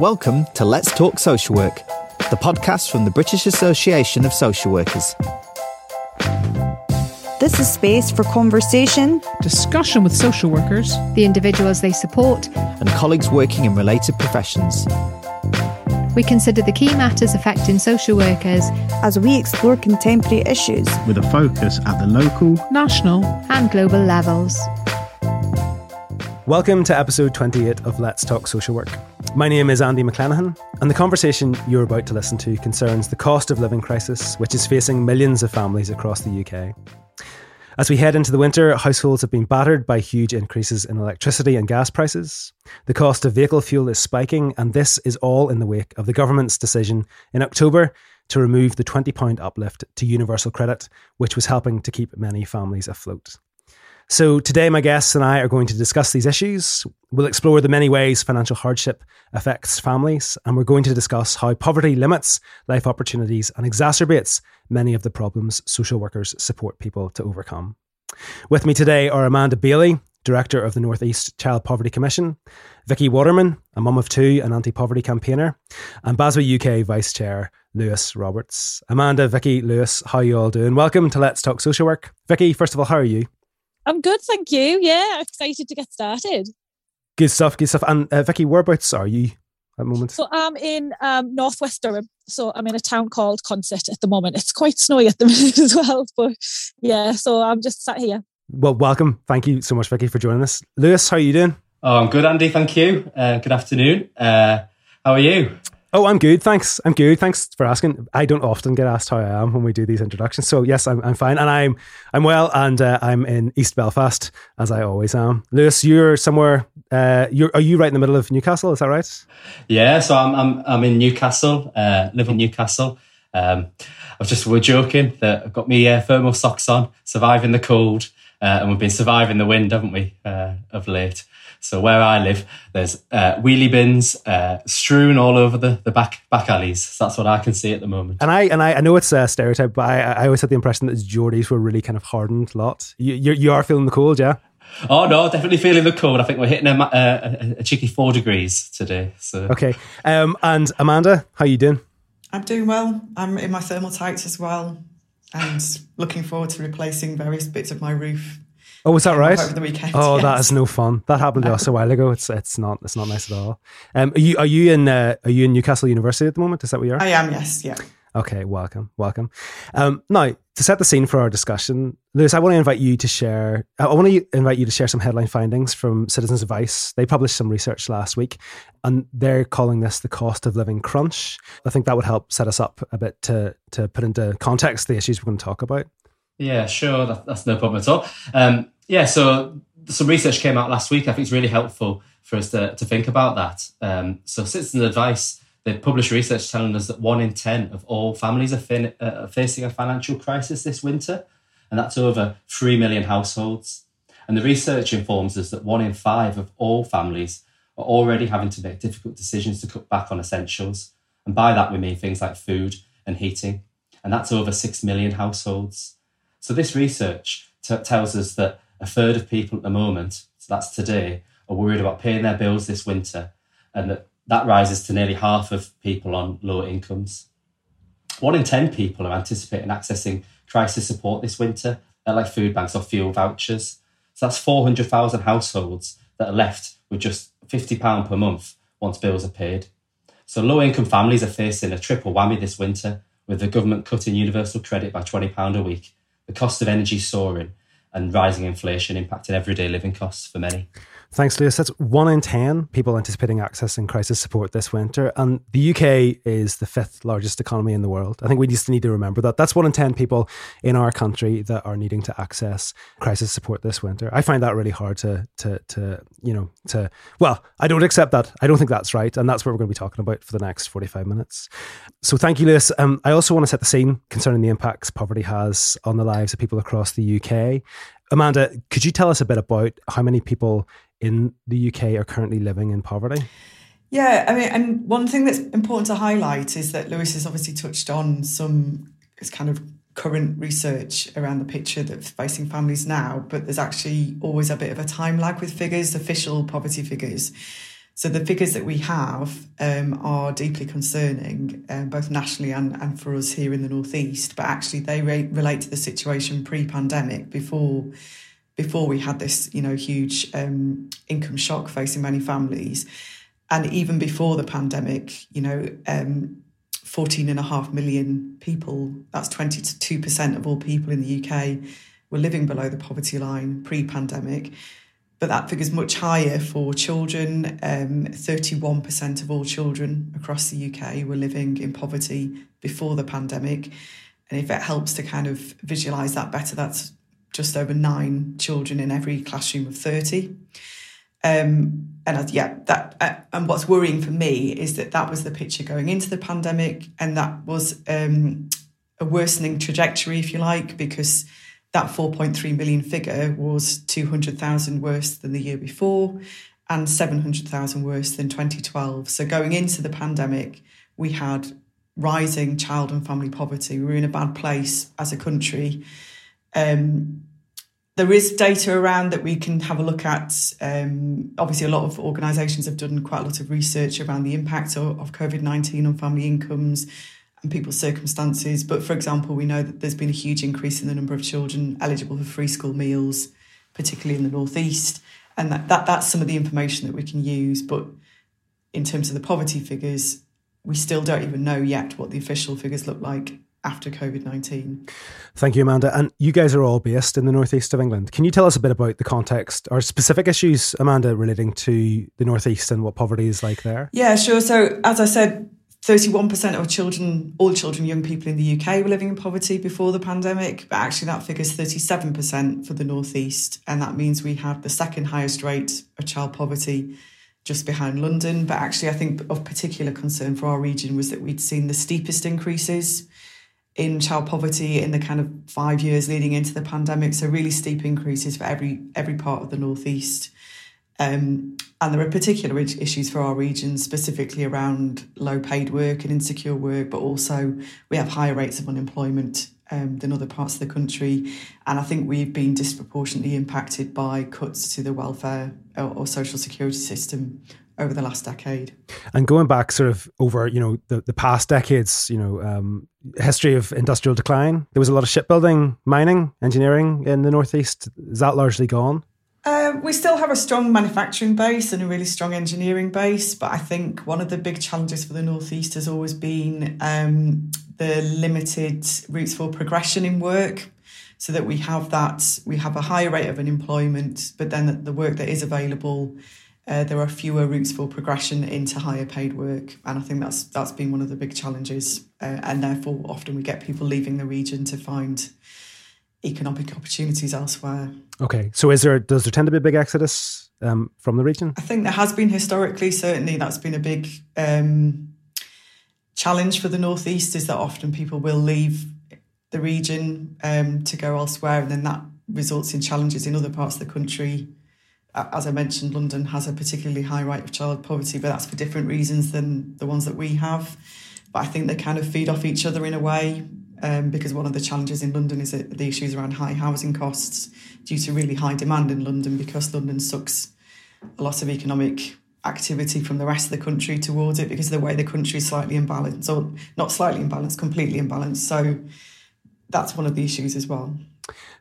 Welcome to Let's Talk Social Work, the podcast from the British Association of Social Workers. This is space for conversation, discussion with social workers, the individuals they support, and colleagues working in related professions. We consider the key matters affecting social workers as we explore contemporary issues with a focus at the local, national, and global levels. Welcome to episode 28 of Let's Talk Social Work. My name is Andy McClenahan, and the conversation you're about to listen to concerns the cost of living crisis, which is facing millions of families across the UK. As we head into the winter, households have been battered by huge increases in electricity and gas prices. The cost of vehicle fuel is spiking, and this is all in the wake of the government's decision in October to remove the £20 uplift to universal credit, which was helping to keep many families afloat. So, today, my guests and I are going to discuss these issues. We'll explore the many ways financial hardship affects families, and we're going to discuss how poverty limits life opportunities and exacerbates many of the problems social workers support people to overcome. With me today are Amanda Bailey, Director of the North East Child Poverty Commission, Vicky Waterman, a mum of two and anti poverty campaigner, and BASW UK Vice Chair Lewis Roberts. Amanda, Vicky, Lewis, how you all doing? Welcome to Let's Talk Social Work. Vicky, first of all, how are you? I'm good, thank you. Yeah, excited to get started. Good stuff, good stuff. And uh, Vicky, whereabouts are you at the moment? So I'm in um, northwest Durham. So I'm in a town called Consett at the moment. It's quite snowy at the minute as well, but yeah. So I'm just sat here. Well, welcome. Thank you so much, Vicky, for joining us. Lewis, how are you doing? Oh, I'm good, Andy. Thank you. Uh, good afternoon. Uh, how are you? Oh, I'm good. Thanks. I'm good. Thanks for asking. I don't often get asked how I am when we do these introductions. So yes, I'm, I'm fine, and I'm I'm well, and uh, I'm in East Belfast as I always am. Lewis, you're somewhere. Uh, you're are you right in the middle of Newcastle? Is that right? Yeah. So I'm I'm I'm in Newcastle. Uh, live in Newcastle. Um, I was just we're joking that I've got me uh, thermal socks on, surviving the cold, uh, and we've been surviving the wind, haven't we, uh, of late? So where I live, there's uh, wheelie bins uh, strewn all over the, the back back alleys. So that's what I can see at the moment. And I and I, I know it's a stereotype, but I, I always had the impression that Geordies were really kind of hardened lot. You, you, you are feeling the cold, yeah? Oh no, definitely feeling the cold. I think we're hitting a, a, a cheeky four degrees today. So okay. Um, and Amanda, how you doing? I'm doing well. I'm in my thermal tights as well, and looking forward to replacing various bits of my roof Oh, was that right? Over the weekend. Oh, yes. that is no fun. That happened to us a while ago. It's it's not it's not nice at all. Um, are you are you in uh, are you in Newcastle University at the moment? Is that where you are? I am. Yes. Yeah. Okay. Welcome. Welcome. Um, now to set the scene for our discussion, Lewis, I want to invite you to share. I want to invite you to share some headline findings from Citizens Advice. They published some research last week, and they're calling this the cost of living crunch. I think that would help set us up a bit to to put into context the issues we're going to talk about. Yeah, sure. That, that's no problem at all. Um, yeah, so some research came out last week. I think it's really helpful for us to, to think about that. Um, so, Citizens Advice, they published research telling us that one in 10 of all families are, fin- uh, facing a financial crisis this winter, and that's over 3 million households. And the research informs us that one in five of all families are already having to make difficult decisions to cut back on essentials. And by that, we mean things like food and heating. And that's over 6 million households. So, this research t- tells us that a third of people at the moment, so that's today, are worried about paying their bills this winter, and that, that rises to nearly half of people on lower incomes. One in 10 people are anticipating accessing crisis support this winter, uh, like food banks or fuel vouchers. So that's 400,000 households that are left with just £50 per month once bills are paid. So low income families are facing a triple whammy this winter, with the government cutting universal credit by £20 a week, the cost of energy soaring, and rising inflation impacting everyday living costs for many. Thanks, Lewis. That's one in 10 people anticipating accessing crisis support this winter. And the UK is the fifth largest economy in the world. I think we just need to remember that. That's one in 10 people in our country that are needing to access crisis support this winter. I find that really hard to, to, to, you know, to, well, I don't accept that. I don't think that's right. And that's what we're going to be talking about for the next 45 minutes. So thank you, Lewis. Um, I also want to set the scene concerning the impacts poverty has on the lives of people across the UK. Amanda, could you tell us a bit about how many people in the UK are currently living in poverty? Yeah, I mean, and one thing that's important to highlight is that Lewis has obviously touched on some kind of current research around the picture that's facing families now, but there's actually always a bit of a time lag with figures, official poverty figures. So the figures that we have um, are deeply concerning, um, both nationally and, and for us here in the northeast. But actually, they re- relate to the situation pre-pandemic, before before we had this, you know, huge um, income shock facing many families, and even before the pandemic, you know. Um, 14 and a half million people, that's 22% of all people in the UK, were living below the poverty line pre pandemic but that figure is much higher for children. Um, 31% of all children across the UK were living in poverty before the pandemic. And if it helps to kind of visualize that better, that's just over nine children in every classroom of 30. Um, and yeah, that uh, and what's worrying for me is that that was the picture going into the pandemic, and that was um, a worsening trajectory, if you like, because that 4.3 million figure was 200,000 worse than the year before and 700,000 worse than 2012. So going into the pandemic, we had rising child and family poverty. We were in a bad place as a country. Um, there is data around that we can have a look at. Um, obviously, a lot of organisations have done quite a lot of research around the impact of, of COVID 19 on family incomes and people's circumstances. But for example, we know that there's been a huge increase in the number of children eligible for free school meals, particularly in the northeast, and that, that that's some of the information that we can use. But in terms of the poverty figures, we still don't even know yet what the official figures look like after COVID 19. Thank you, Amanda. And you guys are all based in the northeast of England. Can you tell us a bit about the context or specific issues, Amanda, relating to the northeast and what poverty is like there? Yeah, sure. So, as I said, 31% of children, all children, young people in the UK were living in poverty before the pandemic, but actually that figure is 37% for the Northeast. And that means we have the second highest rate of child poverty just behind London. But actually, I think of particular concern for our region was that we'd seen the steepest increases in child poverty in the kind of five years leading into the pandemic. So really steep increases for every every part of the Northeast. Um, and there are particular issues for our region, specifically around low paid work and insecure work, but also we have higher rates of unemployment um, than other parts of the country. And I think we've been disproportionately impacted by cuts to the welfare or, or social security system over the last decade. And going back sort of over, you know, the, the past decades, you know, um, history of industrial decline, there was a lot of shipbuilding, mining, engineering in the Northeast. Is that largely gone? Uh, we still have a strong manufacturing base and a really strong engineering base, but I think one of the big challenges for the Northeast has always been um, the limited routes for progression in work. So that we have that, we have a higher rate of unemployment, but then the, the work that is available, uh, there are fewer routes for progression into higher paid work, and I think that's that's been one of the big challenges, uh, and therefore often we get people leaving the region to find economic opportunities elsewhere. Okay, so is there does there tend to be a big exodus um, from the region? I think there has been historically. Certainly, that's been a big um, challenge for the northeast. Is that often people will leave the region um, to go elsewhere, and then that results in challenges in other parts of the country. As I mentioned, London has a particularly high rate of child poverty, but that's for different reasons than the ones that we have. But I think they kind of feed off each other in a way um, because one of the challenges in London is the issues around high housing costs due to really high demand in London because London sucks a lot of economic activity from the rest of the country towards it because of the way the country is slightly imbalanced or not slightly imbalanced, completely imbalanced. So that's one of the issues as well.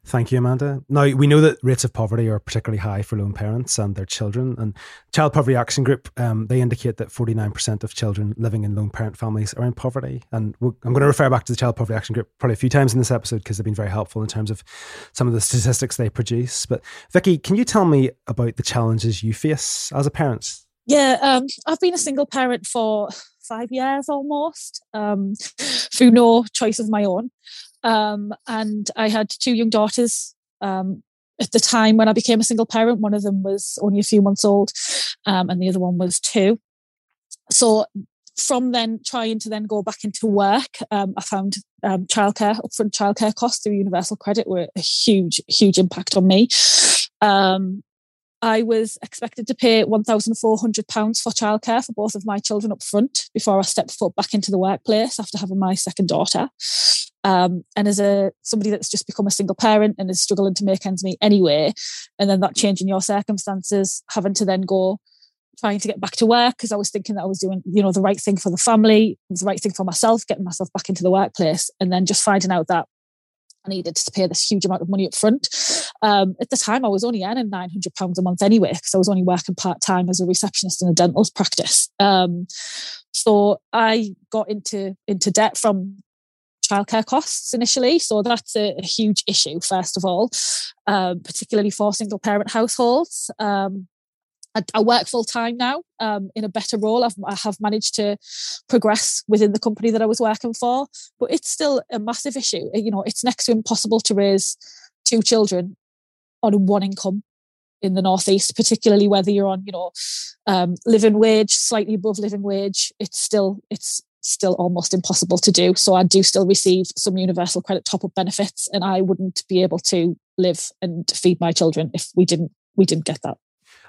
Thank you, Amanda. Now, we know that rates of poverty are particularly high for lone parents and their children. And Child Poverty Action Group, um, they indicate that 49% of children living in lone parent families are in poverty. And I'm going to refer back to the Child Poverty Action Group probably a few times in this episode because they've been very helpful in terms of some of the statistics they produce. But Vicky, can you tell me about the challenges you face as a parent? Yeah, um, I've been a single parent for five years almost um, through no choice of my own. Um, and I had two young daughters um, at the time when I became a single parent. One of them was only a few months old, um, and the other one was two. So from then trying to then go back into work, um, I found um, childcare, upfront childcare costs through Universal Credit were a huge, huge impact on me. Um, I was expected to pay £1,400 for childcare for both of my children up front before I stepped foot back into the workplace after having my second daughter. Um, and as a somebody that's just become a single parent and is struggling to make ends meet anyway, and then that changing your circumstances, having to then go trying to get back to work because I was thinking that I was doing, you know, the right thing for the family, the right thing for myself, getting myself back into the workplace, and then just finding out that I needed to pay this huge amount of money up front. Um, at the time, I was only earning nine hundred pounds a month anyway because I was only working part time as a receptionist in a dental practice. Um, so I got into into debt from childcare costs initially. So that's a, a huge issue, first of all, um, particularly for single parent households. Um, I, I, work full time now um, in a better role. I've, I have managed to progress within the company that I was working for, but it's still a massive issue. You know, it's next to impossible to raise two children on one income in the northeast, particularly whether you're on, you know, um, living wage, slightly above living wage. It's still it's still almost impossible to do. So I do still receive some universal credit top up benefits, and I wouldn't be able to live and feed my children if we didn't we didn't get that.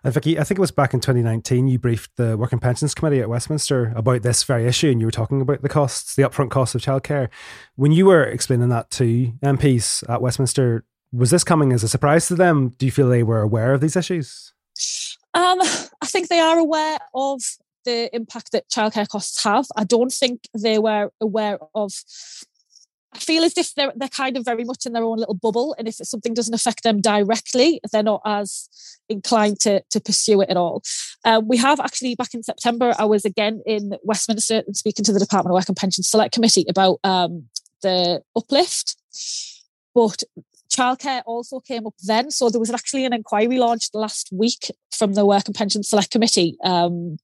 And Vicky, I think it was back in 2019 you briefed the Work and Pensions Committee at Westminster about this very issue, and you were talking about the costs, the upfront costs of childcare. When you were explaining that to MPs at Westminster, was this coming as a surprise to them? Do you feel they were aware of these issues? Um, I think they are aware of the impact that childcare costs have. I don't think they were aware of. I feel as if they're they're kind of very much in their own little bubble, and if something doesn't affect them directly, they're not as inclined to to pursue it at all. Um, we have actually back in September, I was again in Westminster and speaking to the Department of Work and Pension Select Committee about um, the uplift, but childcare also came up then. So there was actually an inquiry launched last week from the Work and Pension Select Committee um,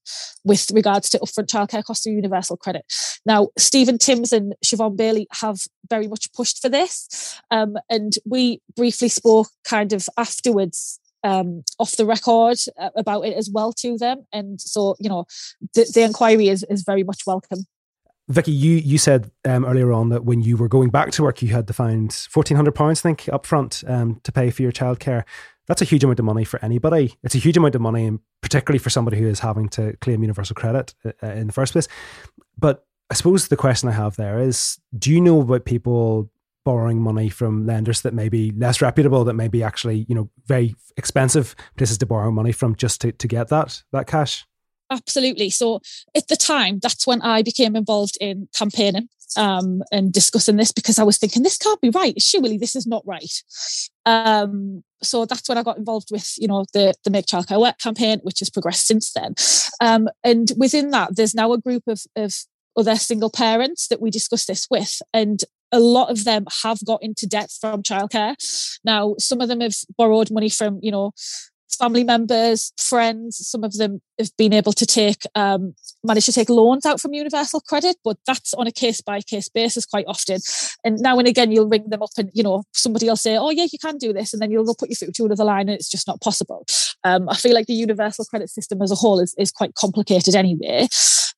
with regards to upfront childcare costs of universal credit. Now, Stephen Timms and Siobhan Baillie have very much pushed for this. Um, and we briefly spoke kind of afterwards um, off the record uh, about it as well to them. And so, you know, the, the inquiry is, is very much welcome. Vicky, you you said um, earlier on that when you were going back to work, you had to find fourteen hundred pounds, I think, up front um, to pay for your childcare. That's a huge amount of money for anybody. It's a huge amount of money, and particularly for somebody who is having to claim universal credit uh, uh, in the first place. But I suppose the question I have there is: Do you know about people borrowing money from lenders that may be less reputable, that may be actually you know very expensive places to borrow money from, just to to get that that cash? Absolutely. So at the time, that's when I became involved in campaigning um, and discussing this because I was thinking, this can't be right. Surely this is not right. Um, so that's when I got involved with, you know, the the Make Childcare Work campaign, which has progressed since then. Um, and within that, there's now a group of, of other single parents that we discuss this with. And a lot of them have got into debt from childcare. Now, some of them have borrowed money from, you know, family members, friends. Some of them have been able to take, um, manage to take loans out from Universal Credit, but that's on a case by case basis quite often. And now and again, you'll ring them up and, you know, somebody will say, oh, yeah, you can do this. And then you'll put you through to another line and it's just not possible. Um, I feel like the Universal Credit system as a whole is, is quite complicated anyway.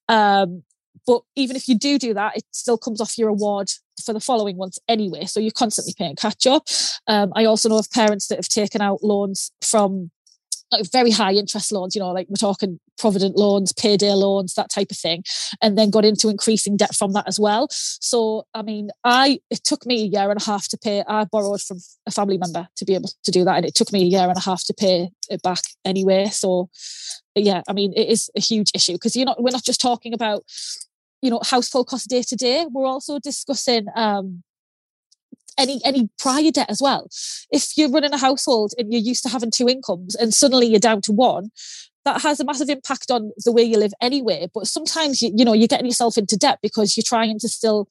Um, but even if you do do that, it still comes off your award for the following months anyway. So you're constantly paying catch up. Um, I also know of parents that have taken out loans from like very high interest loans, you know, like we're talking provident loans, payday loans, that type of thing, and then got into increasing debt from that as well. So, I mean, I it took me a year and a half to pay. I borrowed from a family member to be able to do that, and it took me a year and a half to pay it back anyway. So, yeah, I mean, it is a huge issue because you're not. We're not just talking about you know household costs day to day. We're also discussing um, any any prior debt as well. If you're running a household and you're used to having two incomes and suddenly you're down to one, that has a massive impact on the way you live anyway. But sometimes you, you know you're getting yourself into debt because you're trying to still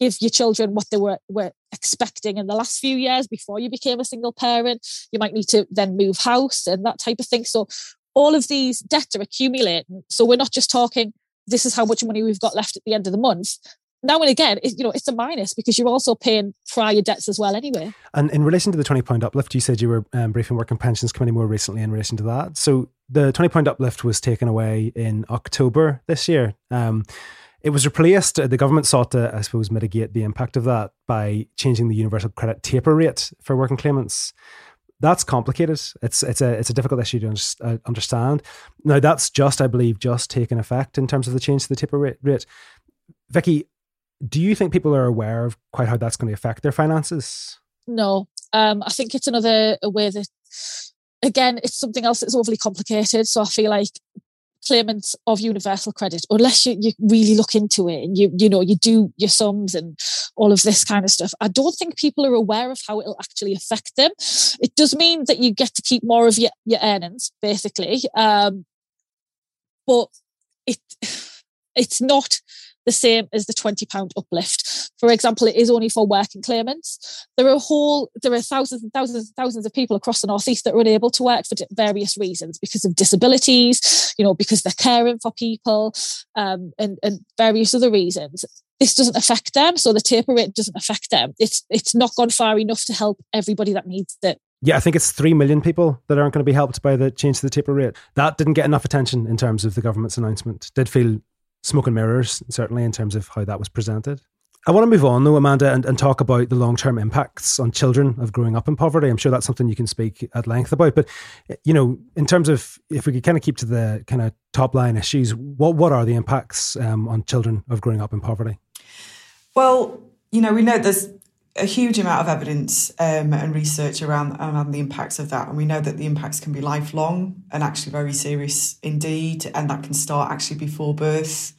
give your children what they were were expecting in the last few years before you became a single parent. You might need to then move house and that type of thing. So all of these debts are accumulating. So we're not just talking this is how much money we've got left at the end of the month now and again, it, you know, it's a minus because you're also paying prior debts as well anyway. And in relation to the twenty pound uplift, you said you were um, briefing Work and Pensions Committee more recently in relation to that. So the twenty pound uplift was taken away in October this year. Um, it was replaced. The government sought to, I suppose, mitigate the impact of that by changing the universal credit taper rate for working claimants. That's complicated. It's it's a it's a difficult issue to uh, understand. Now that's just, I believe, just taken effect in terms of the change to the taper rate. Vicky, do you think people are aware of quite how that's going to affect their finances? No, um, I think it's another way that again, it's something else that's overly complicated. So I feel like claimants of universal credit, unless you, you really look into it and you you know you do your sums and all of this kind of stuff, I don't think people are aware of how it'll actually affect them. It does mean that you get to keep more of your, your earnings, basically. Um, but it it's not the same as the £20 uplift. For example, it is only for working claimants. There are whole, there are thousands and thousands and thousands of people across the Northeast that are unable to work for various reasons because of disabilities, you know, because they're caring for people um, and, and various other reasons. This doesn't affect them. So the taper rate doesn't affect them. It's, it's not gone far enough to help everybody that needs it. Yeah, I think it's 3 million people that aren't going to be helped by the change to the taper rate. That didn't get enough attention in terms of the government's announcement. Did feel smoke and mirrors, certainly in terms of how that was presented. I want to move on though, Amanda, and, and talk about the long term impacts on children of growing up in poverty. I'm sure that's something you can speak at length about. But you know, in terms of if we could kind of keep to the kind of top line issues, what what are the impacts um, on children of growing up in poverty? Well, you know, we know there's a huge amount of evidence um, and research around around the impacts of that, and we know that the impacts can be lifelong and actually very serious indeed, and that can start actually before birth.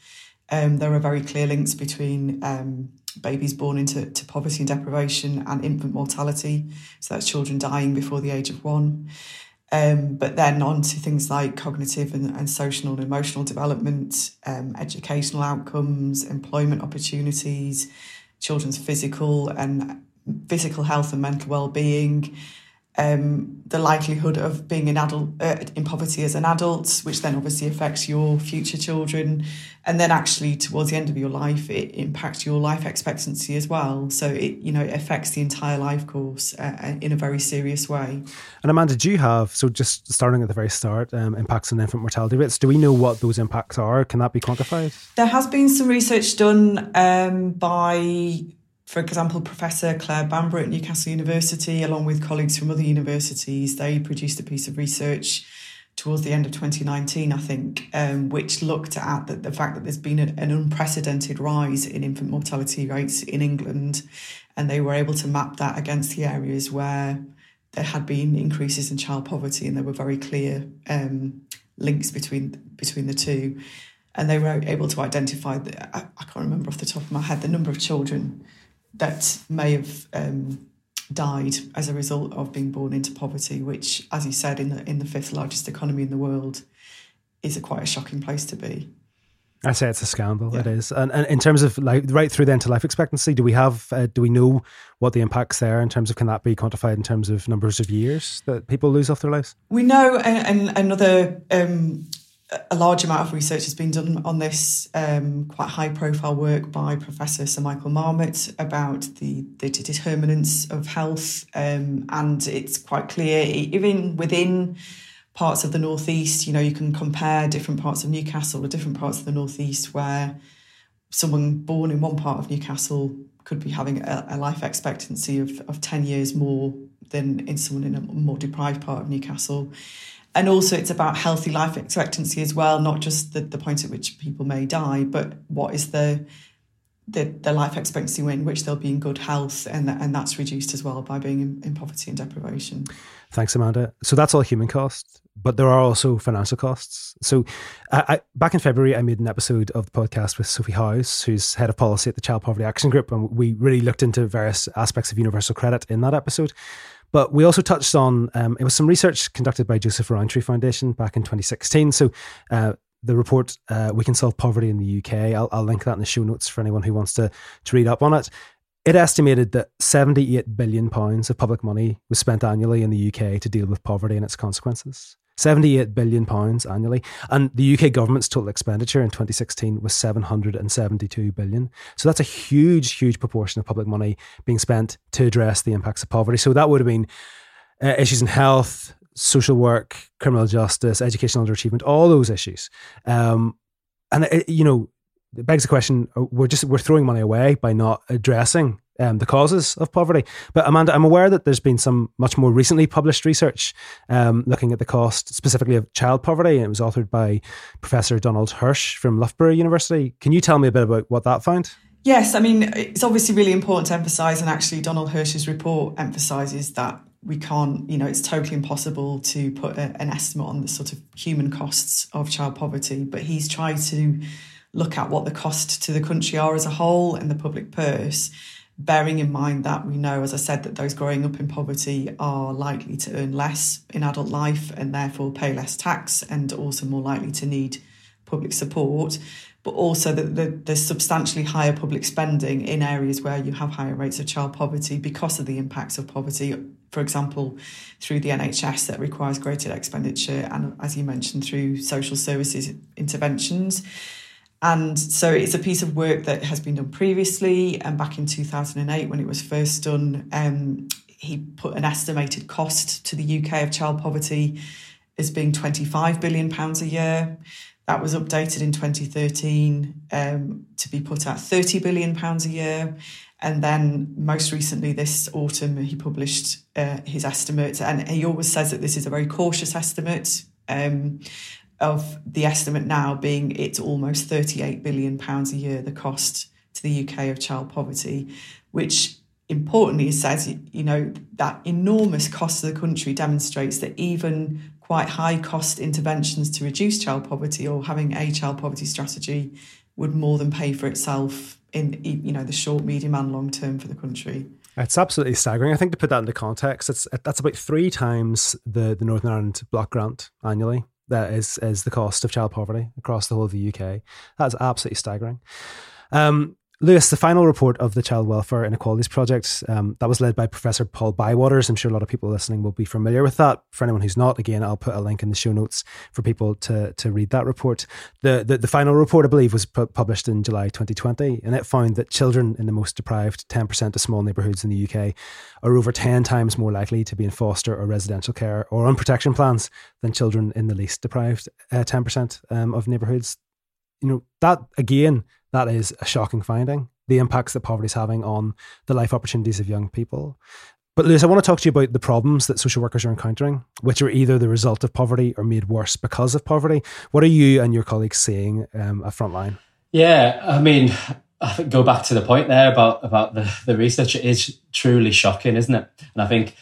Um, there are very clear links between um, babies born into poverty and deprivation and infant mortality, so that's children dying before the age of one. Um, but then on to things like cognitive and, and social and emotional development, um, educational outcomes, employment opportunities, children's physical and physical health and mental well-being um, the likelihood of being an adult uh, in poverty as an adult, which then obviously affects your future children, and then actually towards the end of your life, it impacts your life expectancy as well. So it you know it affects the entire life course uh, uh in a very serious way. And Amanda, do you have so just starting at the very start um, impacts on infant mortality rates? Do we know what those impacts are? Can that be quantified? There has been some research done um, by for example, Professor Claire Bambra at Newcastle University, along with colleagues from other universities, they produced a piece of research towards the end of 2019, I think, um, which looked at the, the, fact that there's been a, an unprecedented rise in infant mortality rates in England. And they were able to map that against the areas where there had been increases in child poverty, and there were very clear um, links between between the two. And they were able to identify that I, I can't remember off the top of my head the number of children that may have um, died as a result of being born into poverty, which, as you said, in the in the fifth largest economy in the world, is a quite a shocking place to be. I say it's a scandal. Yeah. It is, and, and in terms of like right through then to life expectancy, do we have uh, do we know what the impacts there in terms of can that be quantified in terms of numbers of years that people lose off their lives? We know, and, and another um, a large amount of research has been done on this um, quite high profile work by Professor Sir Michael Marmot about the, the determinants of health. Um, and it's quite clear, even within parts of the Northeast, you know, you can compare different parts of Newcastle or different parts of the Northeast where someone born in one part of Newcastle could be having a, a life expectancy of, of 10 years more than in someone in a more deprived part of Newcastle and also it's about healthy life expectancy as well, not just the, the point at which people may die, but what is the the, the life expectancy in which they'll be in good health, and and that's reduced as well by being in, in poverty and deprivation. Thanks, Amanda. So that's all human costs, but there are also financial costs. So, I, I, back in February, I made an episode of the podcast with Sophie Howes, who's head of policy at the Child Poverty Action Group, and we really looked into various aspects of universal credit in that episode. But we also touched on um, it was some research conducted by Joseph Rowntree Foundation back in 2016. So uh, the report uh, "We Can Solve Poverty in the UK." I'll, I'll, link that in the show notes for anyone who wants to to read up on it. It estimated that 78 billion pounds of public money was spent annually in the UK to deal with poverty and its consequences. 78 billion pounds annually. And the UK government's total expenditure in 2016 was 772 billion. So that's a huge huge proportion of public money being spent to address the impacts of poverty. So that would have been uh, issues in health social work criminal justice educational underachievement all those issues. Um, and it, you know it begs the question uh, we're just we're throwing money away by not addressing um, the causes of poverty. But Amanda, I'm aware that there's been some much more recently published research um, looking at the cost specifically of child poverty, and it was authored by Professor Donald Hirsch from Loughborough University. Can you tell me a bit about what that found? Yes, I mean, it's obviously really important to emphasise, and actually, Donald Hirsch's report emphasises that we can't, you know, it's totally impossible to put a, an estimate on the sort of human costs of child poverty. But he's tried to look at what the cost to the country are as a whole and the public purse, bearing in mind that we know, as I said, that those growing up in poverty are likely to earn less in adult life and therefore pay less tax and also more likely to need public support but also that the, there's substantially higher public spending in areas where you have higher rates of child poverty because of the impacts of poverty, for example, through the NHS that requires greater expenditure, and as you mentioned, through social services interventions. And so it's a piece of work that has been done previously. And back in 2008, when it was first done, um, he put an estimated cost to the UK of child poverty as being £25 billion a year. That was updated in 2013 um, to be put at 30 billion pounds a year. And then most recently, this autumn, he published uh, his estimate. And he always says that this is a very cautious estimate um, of the estimate now being it's almost 38 billion pounds a year, the cost to the UK of child poverty, which importantly says, you know, that enormous cost to the country demonstrates that even quite high cost interventions to reduce child poverty or having a child poverty strategy would more than pay for itself in you know the short, medium, and long term for the country. It's absolutely staggering. I think to put that into context, it's that's about three times the the Northern Ireland block grant annually. That is is the cost of child poverty across the whole of the UK. That's absolutely staggering. Um, Lewis, the final report of the Child Welfare Inequalities Project, um, that was led by Professor Paul Bywaters. I'm sure a lot of people listening will be familiar with that. For anyone who's not, again, I'll put a link in the show notes for people to, to read that report. The, the, the final report, I believe, was pu- published in July 2020, and it found that children in the most deprived 10% of small neighbourhoods in the UK are over 10 times more likely to be in foster or residential care or on protection plans than children in the least deprived uh, 10% um, of neighbourhoods. You know, that again, that is a shocking finding. The impacts that poverty is having on the life opportunities of young people. But Lewis, I want to talk to you about the problems that social workers are encountering, which are either the result of poverty or made worse because of poverty. What are you and your colleagues seeing um, at Frontline? Yeah, I mean, I think go back to the point there about about the, the research. It is truly shocking, isn't it? And I think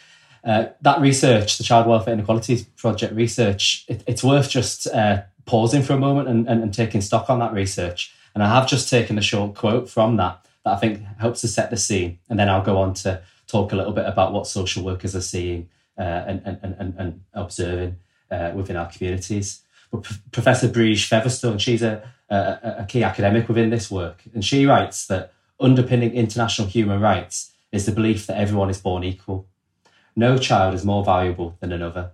uh, that research, the Child Welfare Inequalities Project research, it, it's worth just uh, pausing for a moment and, and, and taking stock on that research and I have just taken a short quote from that that I think helps to set the scene. And then I'll go on to talk a little bit about what social workers are seeing uh, and, and, and, and observing uh, within our communities. But P- Professor Briege Featherstone, she's a, a, a key academic within this work. And she writes that underpinning international human rights is the belief that everyone is born equal. No child is more valuable than another.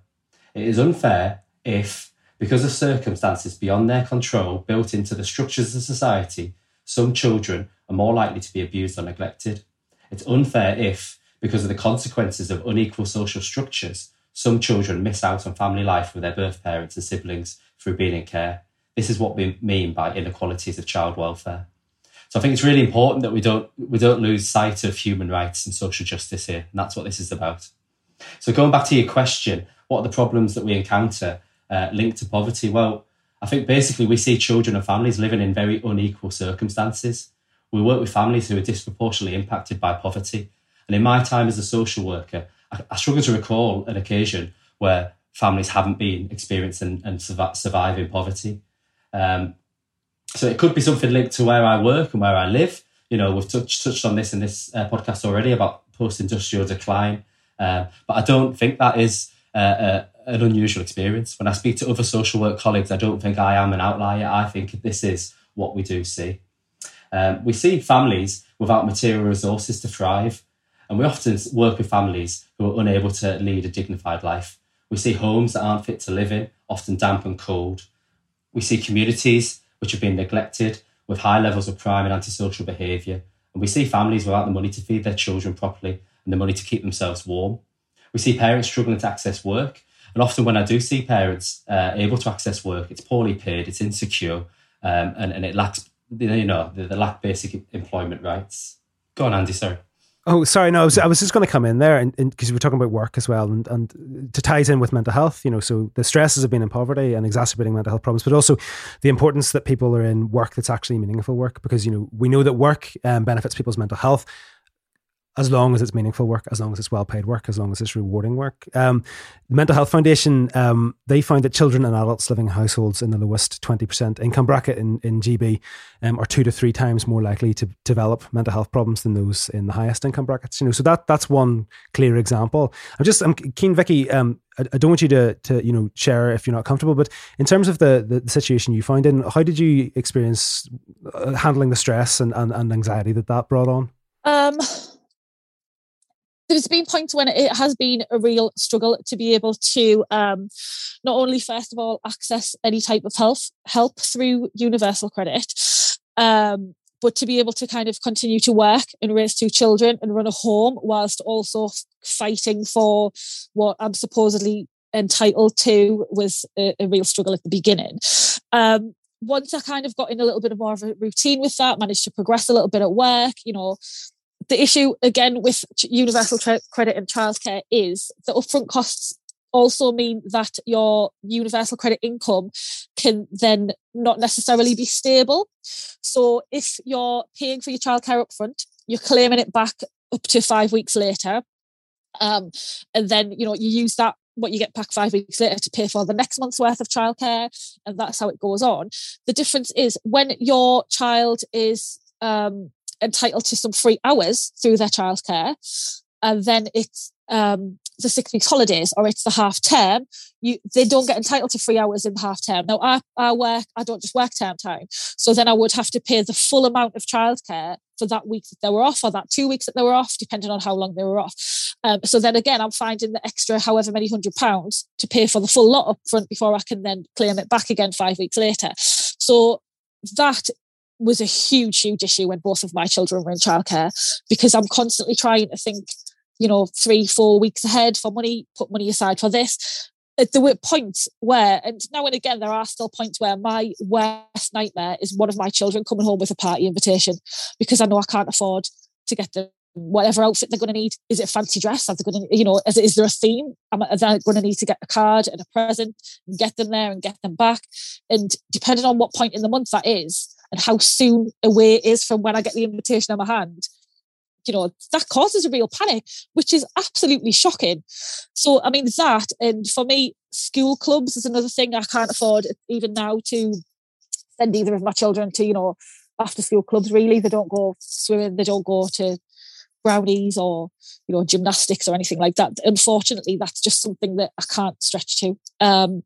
It is unfair if because of circumstances beyond their control built into the structures of society, some children are more likely to be abused or neglected. It's unfair if, because of the consequences of unequal social structures, some children miss out on family life with their birth parents and siblings through being in care. This is what we mean by inequalities of child welfare. So I think it's really important that we don't we don't lose sight of human rights and social justice here, and that's what this is about. So going back to your question, what are the problems that we encounter? Uh, linked to poverty? Well, I think basically we see children and families living in very unequal circumstances. We work with families who are disproportionately impacted by poverty. And in my time as a social worker, I, I struggle to recall an occasion where families haven't been experiencing and surviving poverty. Um, so it could be something linked to where I work and where I live. You know, we've touched touched on this in this uh, podcast already about post-industrial decline, um, but I don't think that is uh, uh, an unusual experience. When I speak to other social work colleagues, I don't think I am an outlier. I think this is what we do see. Um, we see families without material resources to thrive, and we often work with families who are unable to lead a dignified life. We see homes that aren't fit to live in, often damp and cold. We see communities which have been neglected with high levels of crime and antisocial behaviour. And we see families without the money to feed their children properly and the money to keep themselves warm. We see parents struggling to access work and often when I do see parents uh, able to access work, it's poorly paid, it's insecure, um, and, and it lacks, you know, they, they lack basic employment rights. Go on, Andy, sorry. Oh, sorry. No, I was, I was just going to come in there and because we were talking about work as well and, and to ties in with mental health, you know, so the stresses of being in poverty and exacerbating mental health problems, but also the importance that people are in work that's actually meaningful work because, you know, we know that work um, benefits people's mental health as long as it's meaningful work, as long as it's well paid work, as long as it's rewarding work. Um, the Mental Health Foundation, um, they find that children and adults living in households in the lowest 20% income bracket in, in GB um, are two to three times more likely to develop mental health problems than those in the highest income brackets. You know, so that that's one clear example. I'm just, I'm keen, Vicky, um, I, don't want you to, to, you know, share if you're not comfortable, but in terms of the, the, the situation you find in, how did you experience uh, handling the stress and, and, and anxiety that that brought on? Um, there's been points when it has been a real struggle to be able to um, not only first of all access any type of health help through universal credit um, but to be able to kind of continue to work and raise two children and run a home whilst also fighting for what I'm supposedly entitled to was a, a real struggle at the beginning. Um, once I kind of got in a little bit of more of a routine with that, managed to progress a little bit at work, you know, the issue again with universal tra- credit and childcare is the upfront costs also mean that your universal credit income can then not necessarily be stable. So if you're paying for your childcare upfront, you're claiming it back up to five weeks later. Um, and then you know you use that what you get back five weeks later to pay for the next month's worth of childcare, and that's how it goes on. The difference is when your child is um, entitled to some free hours through their childcare, and then it's um, the six weeks holidays or it's the half term, you they don't get entitled to free hours in the half term. Now I, I work, I don't just work term time. So then I would have to pay the full amount of childcare for that week that they were off or that two weeks that they were off, depending on how long they were off. Um, so then again, I'm finding the extra however many hundred pounds to pay for the full lot up front before I can then claim it back again five weeks later. So that was a huge, huge issue when both of my children were in childcare because I'm constantly trying to think, you know, three, four weeks ahead for money, put money aside for this. Uh, there were points where, and now and again, there are still points where my worst nightmare is one of my children coming home with a party invitation because I know I can't afford to get them whatever outfit they're going to need. Is it fancy dress? Are they going to, you know, is, is there a theme? Am are they going to need to get a card and a present and get them there and get them back? And depending on what point in the month that is, and how soon away it is from when I get the invitation in my hand, you know, that causes a real panic, which is absolutely shocking. So, I mean, that, and for me, school clubs is another thing I can't afford even now to send either of my children to, you know, after school clubs, really. They don't go swimming, they don't go to brownies or you know gymnastics or anything like that unfortunately that's just something that i can't stretch to um,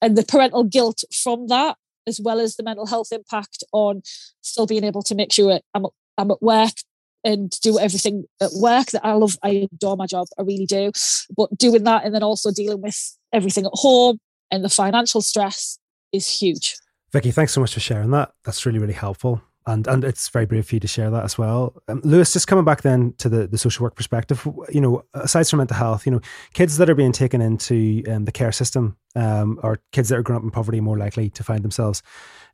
and the parental guilt from that as well as the mental health impact on still being able to make sure I'm, I'm at work and do everything at work that I love. I adore my job. I really do. But doing that and then also dealing with everything at home and the financial stress is huge. Vicky, thanks so much for sharing that. That's really, really helpful and and it's very brave for you to share that as well. Um, Lewis, just coming back then to the, the social work perspective, you know, aside from mental health, you know, kids that are being taken into um, the care system, um, or kids that are growing up in poverty more likely to find themselves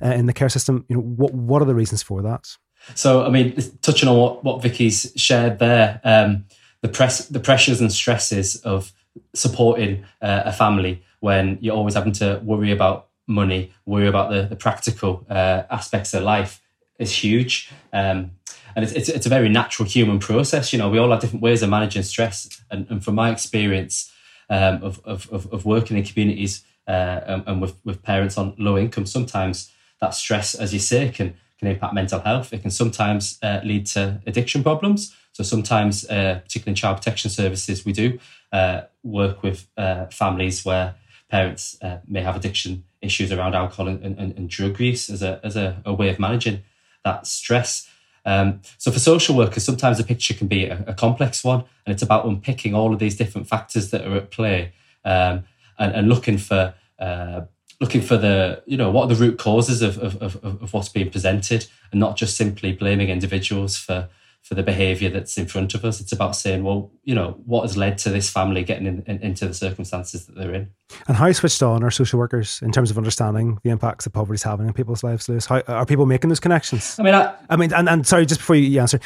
uh, in the care system. You know, what what are the reasons for that? So, I mean, touching on what what Vicky's shared there, um, the press, the pressures and stresses of supporting uh, a family when you're always having to worry about money, worry about the the practical uh, aspects of life is huge. Um, and it's, it's, it's, a very natural human process. You know, we all have different ways of managing stress. And, and from my experience um, of, of, of, working in communities uh, and, and, with, with parents on low income, sometimes that stress, as you say, can, can impact mental health. It can sometimes uh, lead to addiction problems. So sometimes, uh, particularly in child protection services, we do uh, work with uh, families where parents uh, may have addiction issues around alcohol and, and, and drug use as a, as a, a way of managing that stress. Um, so for social workers, sometimes the picture can be a, a, complex one, and it's about unpicking all of these different factors that are at play um, and, and, looking for uh, looking for the you know what are the root causes of, of, of, of what's being presented, and not just simply blaming individuals for for the behavior that's in front of us. It's about saying, well, you know, what has led to this family getting in, in, into the circumstances that they're in. And how switched on are social workers in terms of understanding the impacts that poverty is having in people's lives, Lewis? How, are people making those connections? I mean, I, I mean, and, and sorry, just before you answer,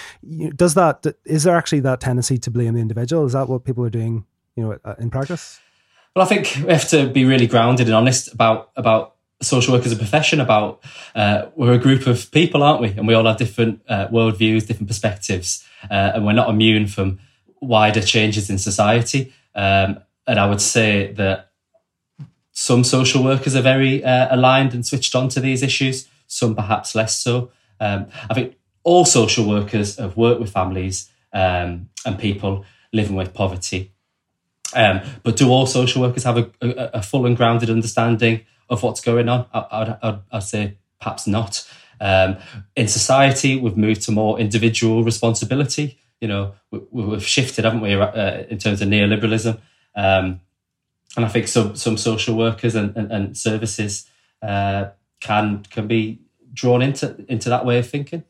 does that, is there actually that tendency to blame the individual? Is that what people are doing, you know, in practice? Well, I think we have to be really grounded and honest about, about social work as a profession about uh, we're a group of people, aren't we? And we all have different uh, worldviews, different perspectives, uh, and we're not immune from wider changes in society. Um, and I would say that some social workers are very uh, aligned and switched on to these issues, some perhaps less so. Um, I think all social workers have worked with families um, and people living with poverty. Um, but do all social workers have a, a, a, full and grounded understanding of what's going on? I, would I'd say perhaps not. Um, in society, we've moved to more individual responsibility. You know, we, have shifted, haven't we, uh, in terms of neoliberalism? Um, and I think some some social workers and, and, and services uh, can can be drawn into into that way of thinking.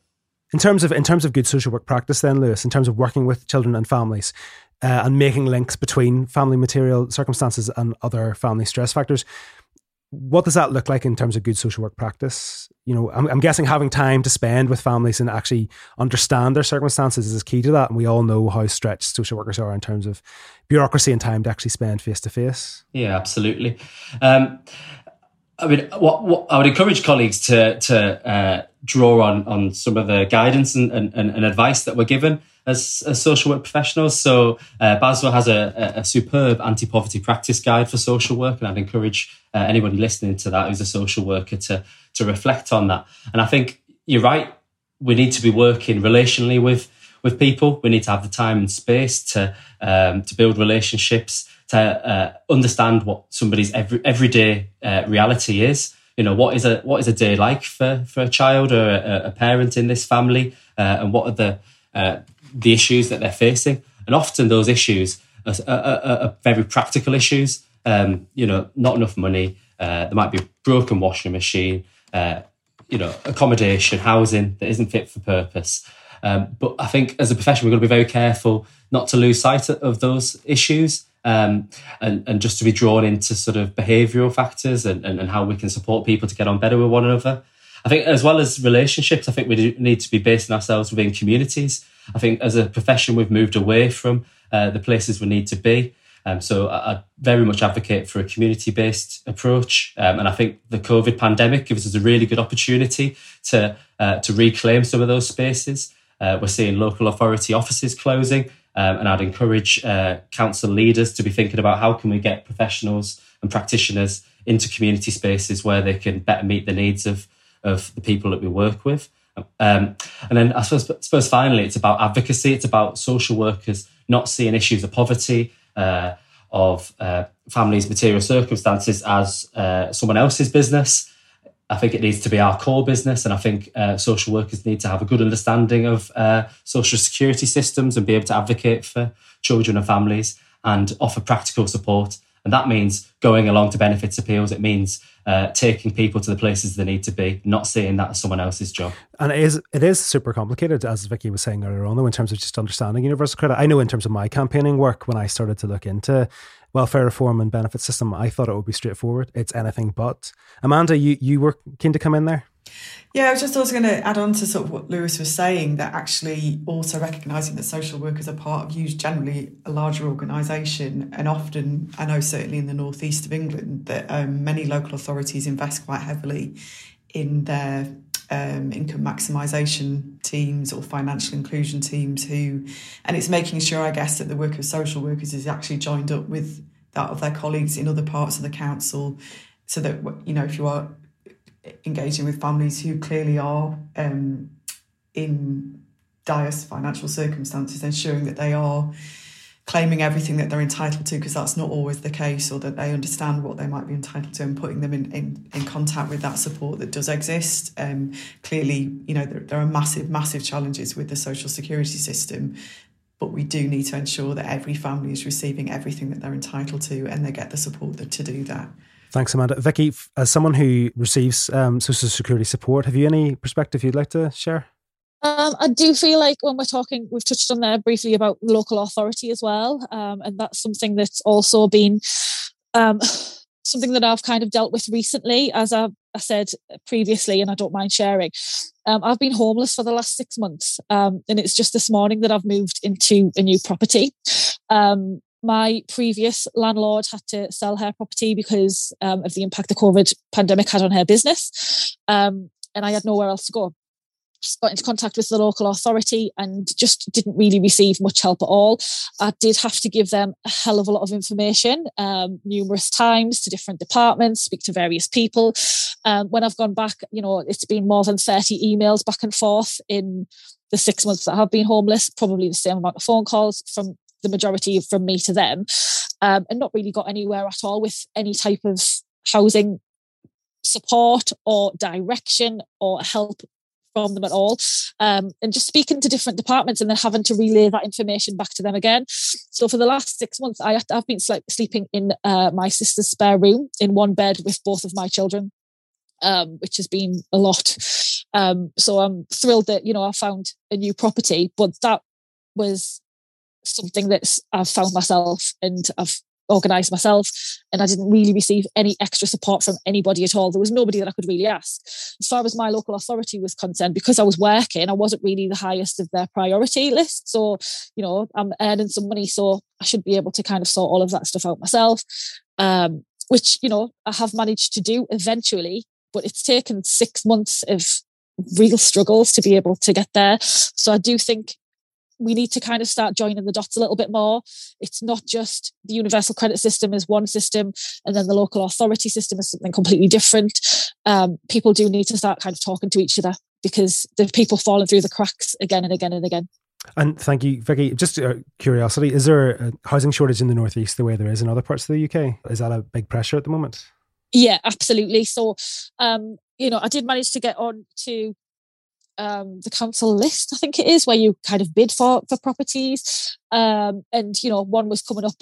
In terms of in terms of good social work practice, then Lewis, in terms of working with children and families, uh, and making links between family material circumstances and other family stress factors, what does that look like in terms of good social work practice? You know, I'm, I'm, guessing having time to spend with families and actually understand their circumstances is key to that. And we all know how stretched social workers are in terms of bureaucracy and time to actually spend face to face. Yeah, absolutely. Um, I mean, what, what, I would encourage colleagues to to uh, draw on on some of the guidance and, and, and advice that we're given as, as social work professionals. So uh, BASW has a, a superb anti-poverty practice guide for social work, and I'd encourage uh, anybody listening to that who's a social worker to to reflect on that. And I think you're right. We need to be working relationally with with people. We need to have the time and space to um, to build relationships to uh, understand what somebody's every, everyday uh, reality is. You know, what is a what is a day like for for a child or a, a parent in this family, uh, and what are the uh, the issues that they're facing. And often those issues are, are, are very practical issues. Um, you know, not enough money. Uh, there might be a broken washing machine. Uh, you know, accommodation, housing that isn't fit for purpose. Um, but I think as a profession, we're going to be very careful not to lose sight of those issues um, and, and just to be drawn into sort of behavioural factors and, and, and, how we can support people to get on better with one another. I think as well as relationships, I think we need to be basing ourselves within communities. I think as a profession, we've moved away from uh, the places we need to be. Um, so I, I, very much advocate for a community-based approach, um, and I think the COVID pandemic gives us a really good opportunity to uh, to reclaim some of those spaces. Uh, we're seeing local authority offices closing. Um, and I'd encourage uh, council leaders to be thinking about how can we get professionals and practitioners into community spaces where they can better meet the needs of, of the people that we work with. Um, and then I suppose, suppose finally, it's about advocacy. It's about social workers not seeing issues of poverty, uh, of uh, families' material circumstances as uh, someone else's business, I think it needs to be our core business, and I think uh, social workers need to have a good understanding of uh, social security systems and be able to advocate for children and families and offer practical support. And that means going along to benefits appeals. It means uh, taking people to the places they need to be, not seeing that as someone else's job. And it is it is super complicated, as Vicky was saying earlier on, though, in terms of just understanding universal credit. I know in terms of my campaigning work, when I started to look into welfare reform and benefit system, I thought it would be straightforward. It's anything but. Amanda, you, you were keen to come in there? Yeah, I was just also going to add on to sort of what Lewis was saying that actually also recognising that social workers are part of use generally a larger organisation and often I know certainly in the northeast of England that um, many local authorities invest quite heavily in their um, income maximisation teams or financial inclusion teams who, and it's making sure, I guess, that the work of social workers is actually joined up with that of their colleagues in other parts of the council, so that you know if you are engaging with families who clearly are um, in dire financial circumstances, ensuring that they are claiming everything that they're entitled to because that's not always the case or that they understand what they might be entitled to and putting them in, in, in contact with that support that does exist um, clearly you know there, there are massive massive challenges with the social security system but we do need to ensure that every family is receiving everything that they're entitled to and they get the support to do that Thanks, Amanda. Vicky, as someone who receives um, social security support, have you any perspective you'd like to share? Um, I do feel like when we're talking, we've touched on there briefly about local authority as well, um, and that's something that's also been um, something that I've kind of dealt with recently, as I, I said previously, and I don't mind sharing. Um, I've been homeless for the last six months, um, and it's just this morning that I've moved into a new property. Um, my previous landlord had to sell her property because of the impact the COVID pandemic had on her business. And I had nowhere else to go. Got into contact with the local authority and just didn't really receive much help at all. I did have to give them a hell of a lot of information um, numerous times to different departments, speak to various people. Um, when I've gone back, you know, it's been more than 30 emails back and forth in the six months that I have been homeless, probably the same amount of phone calls from the majority from me to them, um, and not really got anywhere at all with any type of housing support or direction or help from them at all. Um, and just speaking to different departments and then having to relay that information back to them again. So for the last six months, I, have been sleeping in uh, my sister's spare room in one bed with both of my children. Um, which has been a lot. Um, so I'm thrilled that you know I found a new property, but that was something that I've found myself and I've organized myself and I didn't really receive any extra support from anybody at all. There was nobody that I could really ask. As far as my local authority was concerned, because I was working, I wasn't really the highest of their priority list. So, you know, I'm earning some money, so I should be able to kind of sort all of that stuff out myself. Um, which, you know, I have managed to do eventually, but it's taken six months of real struggles to be able to get there. So I do think we need to kind of start joining the dots a little bit more. It's not just the universal credit system is one system, and then the local authority system is something completely different. Um, people do need to start kind of talking to each other because the people falling through the cracks again and again and again. And thank you, Vicky. Just uh, curiosity: is there a housing shortage in the northeast the way there is in other parts of the UK? Is that a big pressure at the moment? Yeah, absolutely. So, um, you know, I did manage to get on to um, the council list, I think it is, where you kind of bid for for properties. Um, and you know, one was coming up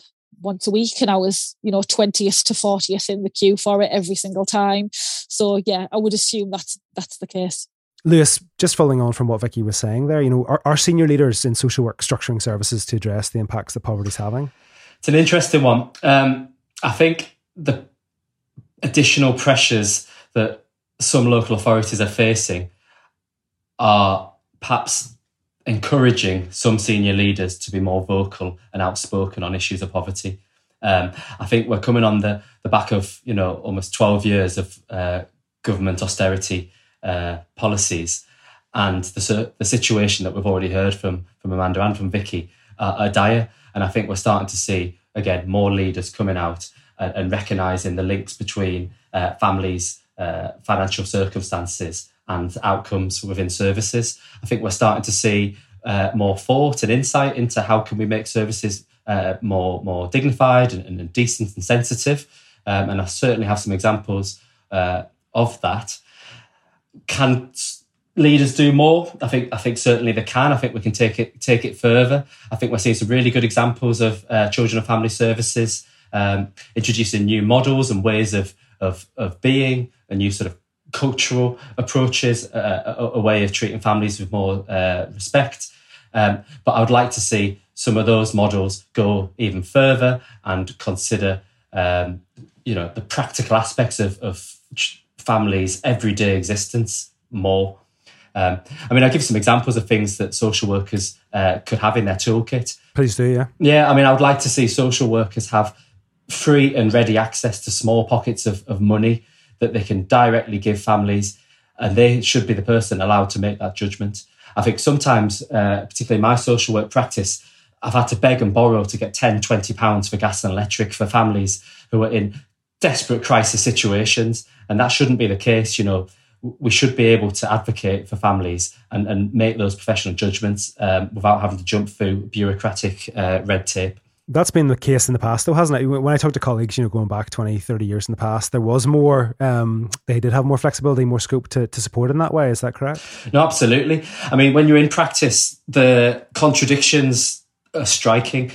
once a week, and I was you know twentieth to fortieth in the queue for it every single time. So yeah, I would assume that's that's the case. Lewis, just following on from what Vicky was saying there, you know, are, are senior leaders in social work structuring services to address the impacts that poverty is having? It's an interesting one. Um, I think the additional pressures that some local authorities are facing are perhaps encouraging some senior leaders to be more vocal and outspoken on issues of poverty. Um, I think we're coming on the, the back of you know almost 12 years of uh, government austerity uh, policies, and the the situation that we've already heard from from Amanda and from Vicky uh, are dire. And I think we're starting to see again more leaders coming out and, and recognizing the links between uh, families' uh, financial circumstances and outcomes within services. I think we're starting to see uh, more thought and insight into how can we make services uh, more more dignified and, and decent and sensitive. Um, and I certainly have some examples uh, of that. Can leaders do more? I think I think certainly they can. I think we can take it take it further. I think we're seeing some really good examples of uh, children and family services um, introducing new models and ways of of of being, a new sort of cultural approaches, uh, a, a, way of treating families with more uh, respect. Um, but I would like to see some of those models go even further and consider, um, you know, the practical aspects of, of families' everyday existence more. Um, I mean, I'll give some examples of things that social workers uh, could have in their toolkit. Please do, yeah. Yeah, I mean, I would like to see social workers have free and ready access to small pockets of, of money that they can directly give families, and they should be the person allowed to make that judgment. I think sometimes, uh, particularly my social work practice, I've had to beg and borrow to get 10, 20 pounds for gas and electric for families who are in desperate crisis situations. And that shouldn't be the case. You know, we should be able to advocate for families and, and make those professional judgments um, without having to jump through bureaucratic uh, red tape that's been the case in the past though hasn't it? When i talk to colleagues you know going back 20 30 years in the past there was more um, they did have more flexibility more scope to, to support in that way. Is that correct? No absolutely. I mean when you're in practice the contradictions are striking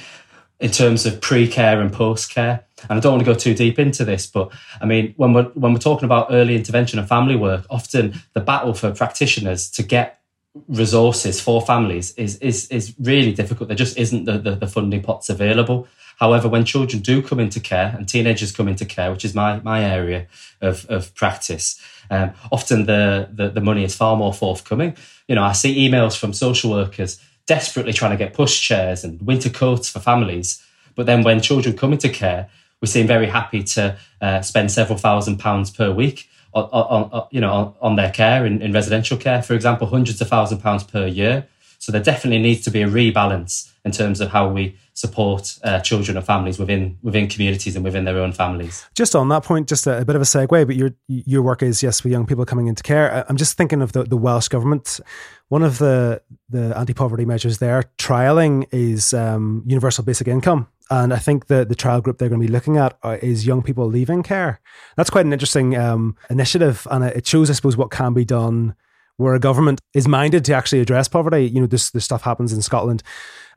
in terms of pre-care and post-care. And i don't want to go too deep into this but i mean when we're when we're talking about early intervention and family work often the battle for practitioners to get resources for families is is is really difficult. There just isn't the, the, the, funding pots available. However, when children do come into care and teenagers come into care, which is my my area of, of practice, um, often the, the the money is far more forthcoming. You know, I see emails from social workers desperately trying to get push chairs and winter coats for families, But then when children come into care, we seem very happy to uh, spend several thousand pounds per week on, on, you know on, their care in, in residential care, for example, hundreds of thousand pounds per year. So there definitely needs to be a rebalance in terms of how we support uh, children and families within within communities and within their own families. Just on that point, just a, a, bit of a segue, but your your work is yes with young people coming into care. I'm just thinking of the, the Welsh government. One of the the anti poverty measures they're trialing is um, universal basic income. And I think the, the trial group they're going to be looking at uh, is young people leaving care. That's quite an interesting um, initiative, and it shows, I suppose, what can be done where a government is minded to actually address poverty. You know, this this stuff happens in Scotland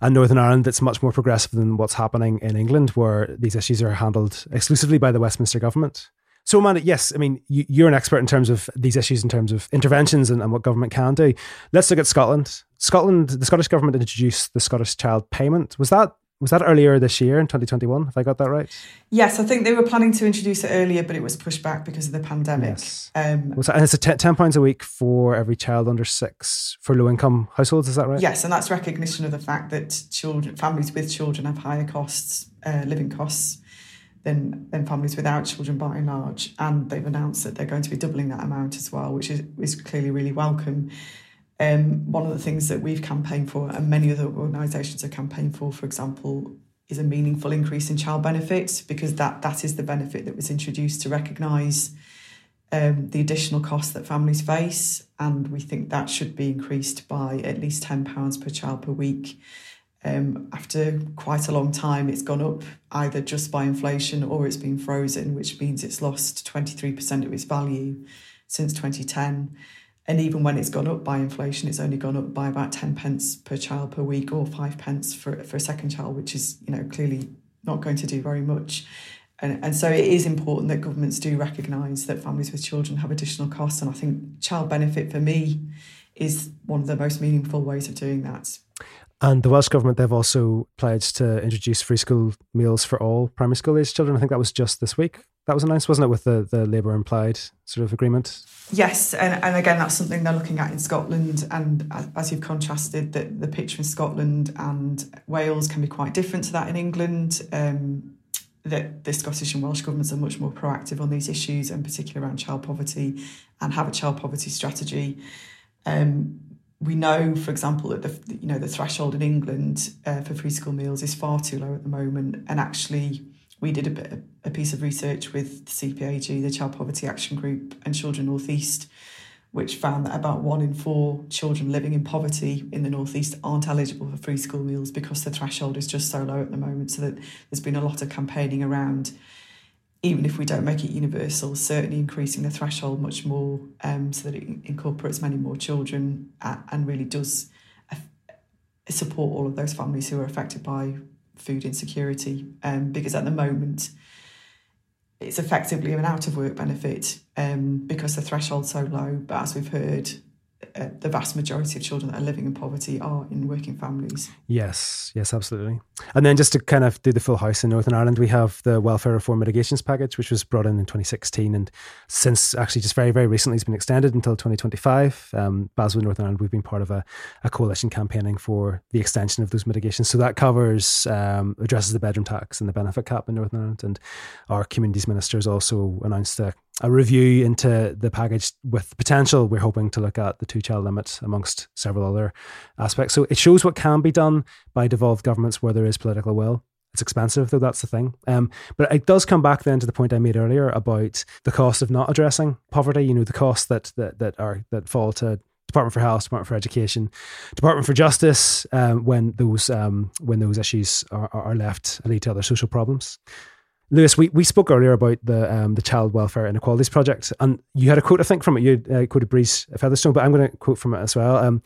and Northern Ireland that's much more progressive than what's happening in England, where these issues are handled exclusively by the Westminster government. So, Amanda, yes, I mean, you, are an expert in terms of these issues, in terms of interventions and, and, what government can do. Let's look at Scotland. Scotland, the Scottish government introduced the Scottish Child Payment. Was that was that earlier this year in 2021? Have I got that right? Yes, I think they were planning to introduce it earlier, but it was pushed back because of the pandemic. Yes. Um, was that, and it's a t- ten pounds a week for every child under six for low income households. Is that right? Yes, and that's recognition of the fact that children, families with children, have higher costs, uh, living costs. Than, than families without children by and large, and they've announced that they're going to be doubling that amount as well, which is, is clearly really welcome. Um, one of the things that we've campaigned for, and many other organisations are campaigning for, for example, is a meaningful increase in child benefits because that that is the benefit that was introduced to recognise um, the additional costs that families face, and we think that should be increased by at least ten pounds per child per week. Um, after quite a long time, it's gone up either just by inflation or it's been frozen, which means it's lost twenty three percent of its value since twenty ten. And even when it's gone up by inflation, it's only gone up by about 10 pence per child per week or five pence for, for a second child, which is, you know, clearly not going to do very much. And, and so it is important that governments do recognise that families with children have additional costs. And I think child benefit for me is one of the most meaningful ways of doing that. And the Welsh Government, they've also pledged to introduce free school meals for all primary school age children. I think that was just this week. That was announced, wasn't it, with the, the Labour and Plaid sort of agreement? Yes, and, and again, that's something they're looking at in Scotland. And as you've contrasted, the, the picture in Scotland and Wales can be quite different to that in England. Um, that the Scottish and Welsh governments are much more proactive on these issues, and particularly around child poverty, and have a child poverty strategy. Um, we know, for example, that the you know the threshold in England uh, for free school meals is far too low at the moment, and actually we did a, bit, a piece of research with the CPAG, the Child Poverty Action Group, and Children North East, which found that about one in four children living in poverty in the Northeast aren't eligible for free school meals because the threshold is just so low at the moment. So that there's been a lot of campaigning around even if we don't make it universal, certainly increasing the threshold much more um, so that it incorporates many more children and really does uh, support all of those families who are affected by food insecurity. Um, because at the moment, it's effectively an out of work benefit um, because the threshold's so low. But as we've heard, uh, the vast majority of children that are living in poverty are in working families. Yes, yes, absolutely. And then just to kind of do the full house in Northern Ireland, we have the welfare reform mitigations package, which was brought in in 2016, and since actually just very, very recently, it's been extended until 2025. Um, BASW Northern Ireland, we've been part of a, a, coalition campaigning for the extension of those mitigations. So that covers um, addresses the bedroom tax and the benefit cap in Northern Ireland, and our communities ministers also announced a a review into the package with potential. We're hoping to look at the two child limit amongst several other aspects. So it shows what can be done by devolved governments where there is political will. It's expensive, though, that's the thing. Um, but it does come back then to the point I made earlier about the cost of not addressing poverty, you know, the costs that, that, that, are, that fall to Department for Health, Department for Education, Department for Justice, um, when those um, when those issues are, are left lead to other social problems. Lewis, we, we spoke earlier about the um, the Child Welfare Inequalities Project, and you had a quote, I think, from it. You uh, quoted Brid Featherstone, but I'm going to quote from it as well. Um,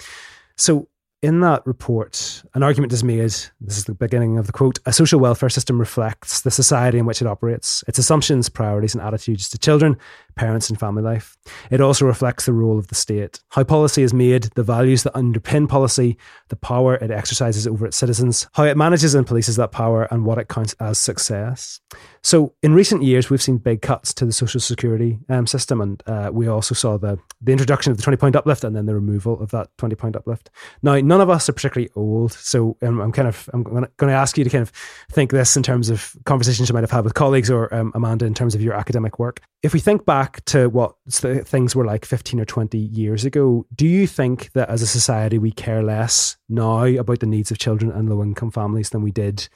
so, in that report, an argument is made. This is the beginning of the quote. A social welfare system reflects the society in which it operates, its assumptions, priorities, and attitudes to children, parents and family life. It also reflects the role of the state, how policy is made, the values that underpin policy, the power it exercises over its citizens, how it manages and polices that power, and what it counts as success. So, in recent years, we've seen big cuts to the social security um, system, and uh, we also saw the the introduction of the twenty point uplift and then the removal of that twenty point uplift. Now, none of us are particularly old, so um, I'm kind of I'm going to ask you to kind of think this in terms of conversations you might have had with colleagues or um, Amanda in terms of your academic work. If we think back to what things were like fifteen or twenty years ago, do you think that as a society we care less now about the needs of children and low income families than we did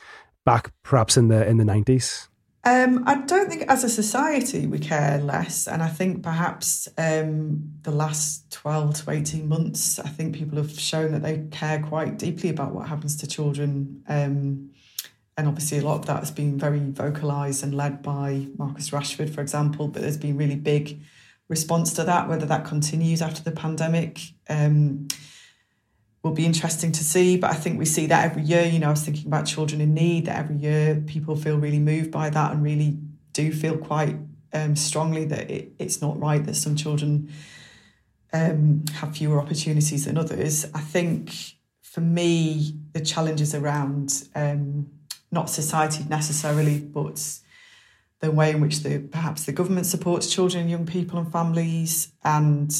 back perhaps in the in the nineties? Um, I don't think as a society we care less. And I think perhaps um, the last 12 to 18 months, I think people have shown that they care quite deeply about what happens to children. Um, and obviously, a lot of that has been very vocalised and led by Marcus Rashford, for example. But there's been really big response to that, whether that continues after the pandemic. Um, will be interesting to see. But I think we see that every year. You know, I was thinking about children in need, that every year people feel really moved by that and really do feel quite um, strongly that it, it's not right that some children um, have fewer opportunities than others. I think for me, the challenges around um, not society necessarily, but the way in which the perhaps the government supports children, young people, and families. And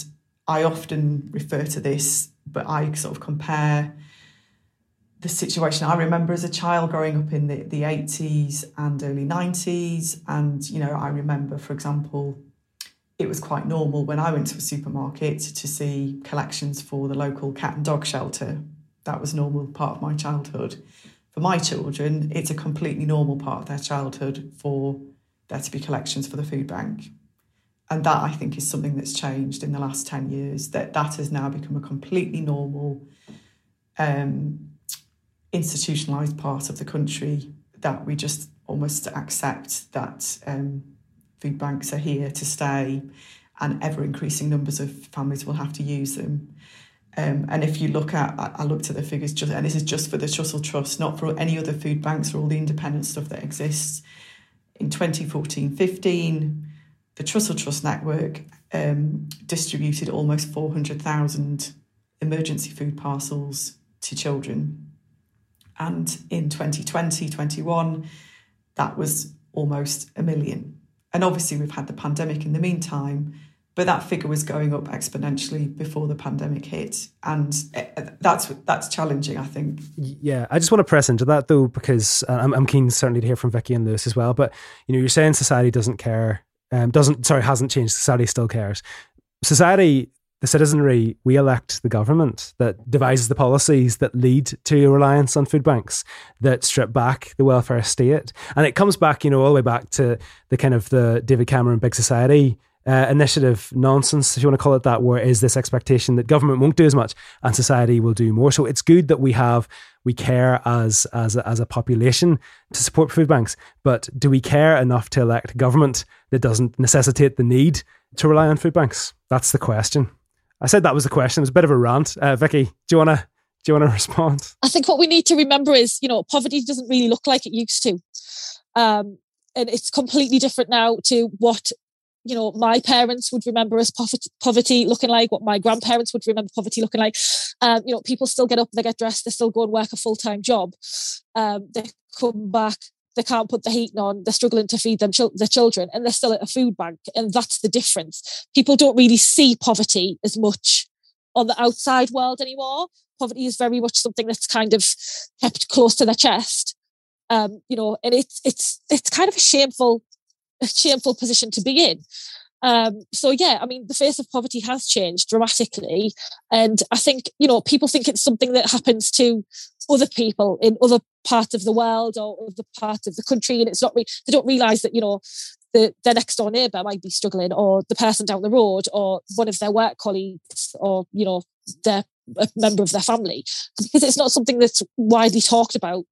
I often refer to this but I sort of compare the situation I remember as a child growing up in the, the 80s and early 90s. And, you know, I remember, for example, it was quite normal when I went to a supermarket to see collections for the local cat and dog shelter. That was normal part of my childhood. For my children, it's a completely normal part of their childhood for there to be collections for the food bank. And that I think is something that's changed in the last 10 years that that has now become a completely normal um, institutionalized part of the country that we just almost accept that um, food banks are here to stay and ever increasing numbers of families will have to use them um, and if you look at, I looked at the figures, just, and this is just for the Trussell Trust, not for any other food banks or all the independent stuff that exists. In 2014 15, the Trussell Trust network um, distributed almost 400,000 emergency food parcels to children. And in 2020 21, that was almost a million. And obviously, we've had the pandemic in the meantime, but that figure was going up exponentially before the pandemic hit, and eh, that's that's challenging. I think. Yeah, I just want to press into that though because I'm, I'm keen certainly to hear from Vicky and Lewis as well. But you know, you're saying society doesn't care um, doesn't sorry hasn't changed. Society still cares. Society, the citizenry, we elect the government that devises the policies that lead to a reliance on food banks that strip back the welfare state, and it comes back, you know, all the way back to the kind of the David Cameron Big Society uh, initiative nonsense, if you want to call it that, where is this expectation that government won't do as much and society will do more. So it's good that we have we care as as a, as a population to support food banks, but do we care enough to elect government that doesn't necessitate the need to rely on food banks? That's the question. I said that was the question. It was a bit of a rant. Uh, Vicky, do you want to do you want to respond? I think what we need to remember is, you know, poverty doesn't really look like it used to. Um, and it's completely different now to what you know my parents would remember as poverty looking like what my grandparents would remember poverty looking like. Um, you know people still get up they get dressed they still go and work a full-time job. Um, they come back they can't put the heating on they're struggling to feed them their children and they're still at a food bank and that's the difference. People don't really see poverty as much on the outside world anymore. Poverty is very much something that's kind of kept close to their chest. Um, you know and it's it's it's kind of a shameful shameful position to be in. Um, so yeah, I mean, the face of poverty has changed dramatically, and I think you know people think it's something that happens to other people in other parts of the world or other parts of the country, and it's not. Re- they don't realise that you know the, their next door neighbour might be struggling, or the person down the road, or one of their work colleagues, or you know their a member of their family, because it's not something that's widely talked about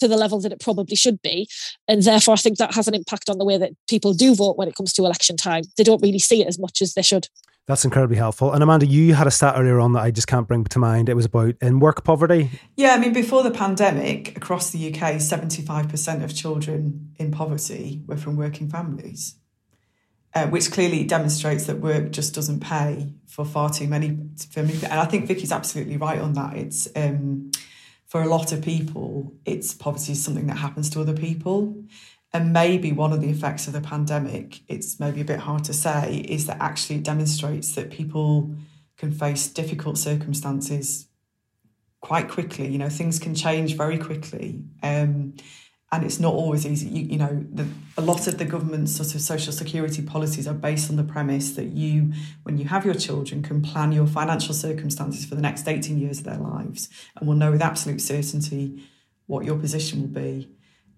to the level that it probably should be. And therefore, I think that has an impact on the way that people do vote when it comes to election time. They don't really see it as much as they should. That's incredibly helpful. And Amanda, you had a stat earlier on that I just can't bring to mind. It was about in work poverty. Yeah, I mean, before the pandemic, across the UK, 75% of children in poverty were from working families. uh, which clearly demonstrates that work just doesn't pay for far too many. For many, and I think Vicky's absolutely right on that. It's um, for a lot of people, it's poverty is something that happens to other people. And maybe one of the effects of the pandemic, it's maybe a bit hard to say, is that actually it demonstrates that people can face difficult circumstances quite quickly. You know, things can change very quickly. Um, and it's not always easy. You, you know, the, a lot of the government's sort of social security policies are based on the premise that you, when you have your children, can plan your financial circumstances for the next 18 years of their lives and will know with absolute certainty what your position will be.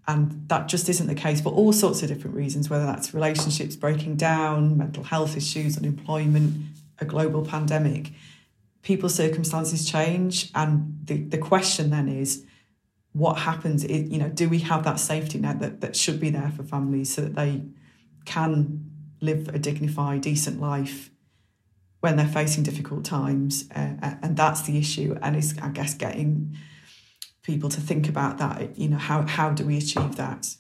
And that just isn't the case for all sorts of different reasons, whether that's relationships breaking down, mental health issues, unemployment, a global pandemic. People's circumstances change. And the, the question then is what happens? Is, you know, do we have that safety net that, that should be there for families so that they can live a dignified, decent life when they're facing difficult times? Uh, and that's the issue. And it's, I guess, getting people to think about that. You know, how how do we achieve that?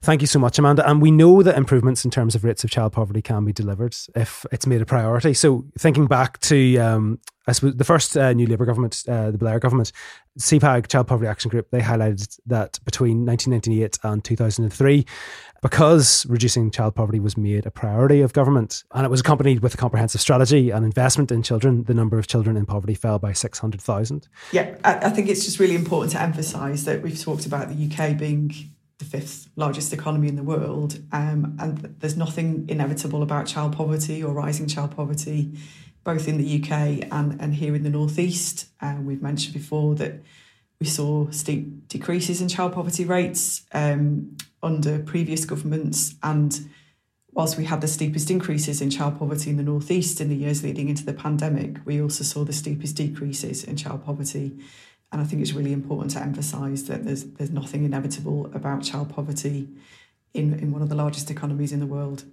Thank you so much, Amanda. And we know that improvements in terms of rates of child poverty can be delivered if it's made a priority. So, thinking back to, um, I suppose, the first uh, new Labour government, uh, the Blair government, CPAG, Child Poverty Action Group, they highlighted that between 1998 and 2003, because reducing child poverty was made a priority of government and it was accompanied with a comprehensive strategy and investment in children, the number of children in poverty fell by 600,000. Yeah, I think it's just really important to emphasise that we've talked about the UK being the fifth largest economy in the world, um, and there's nothing inevitable about child poverty or rising child poverty, both in the UK and, and here in the Northeast. Uh, we've mentioned before that we saw steep decreases in child poverty rates um, under previous governments, and whilst we had the steepest increases in child poverty in the Northeast in the years leading into the pandemic, we also saw the steepest decreases in child poverty and I think it's really important to emphasise that there's there's nothing inevitable about child poverty in, in one of the largest economies in the world.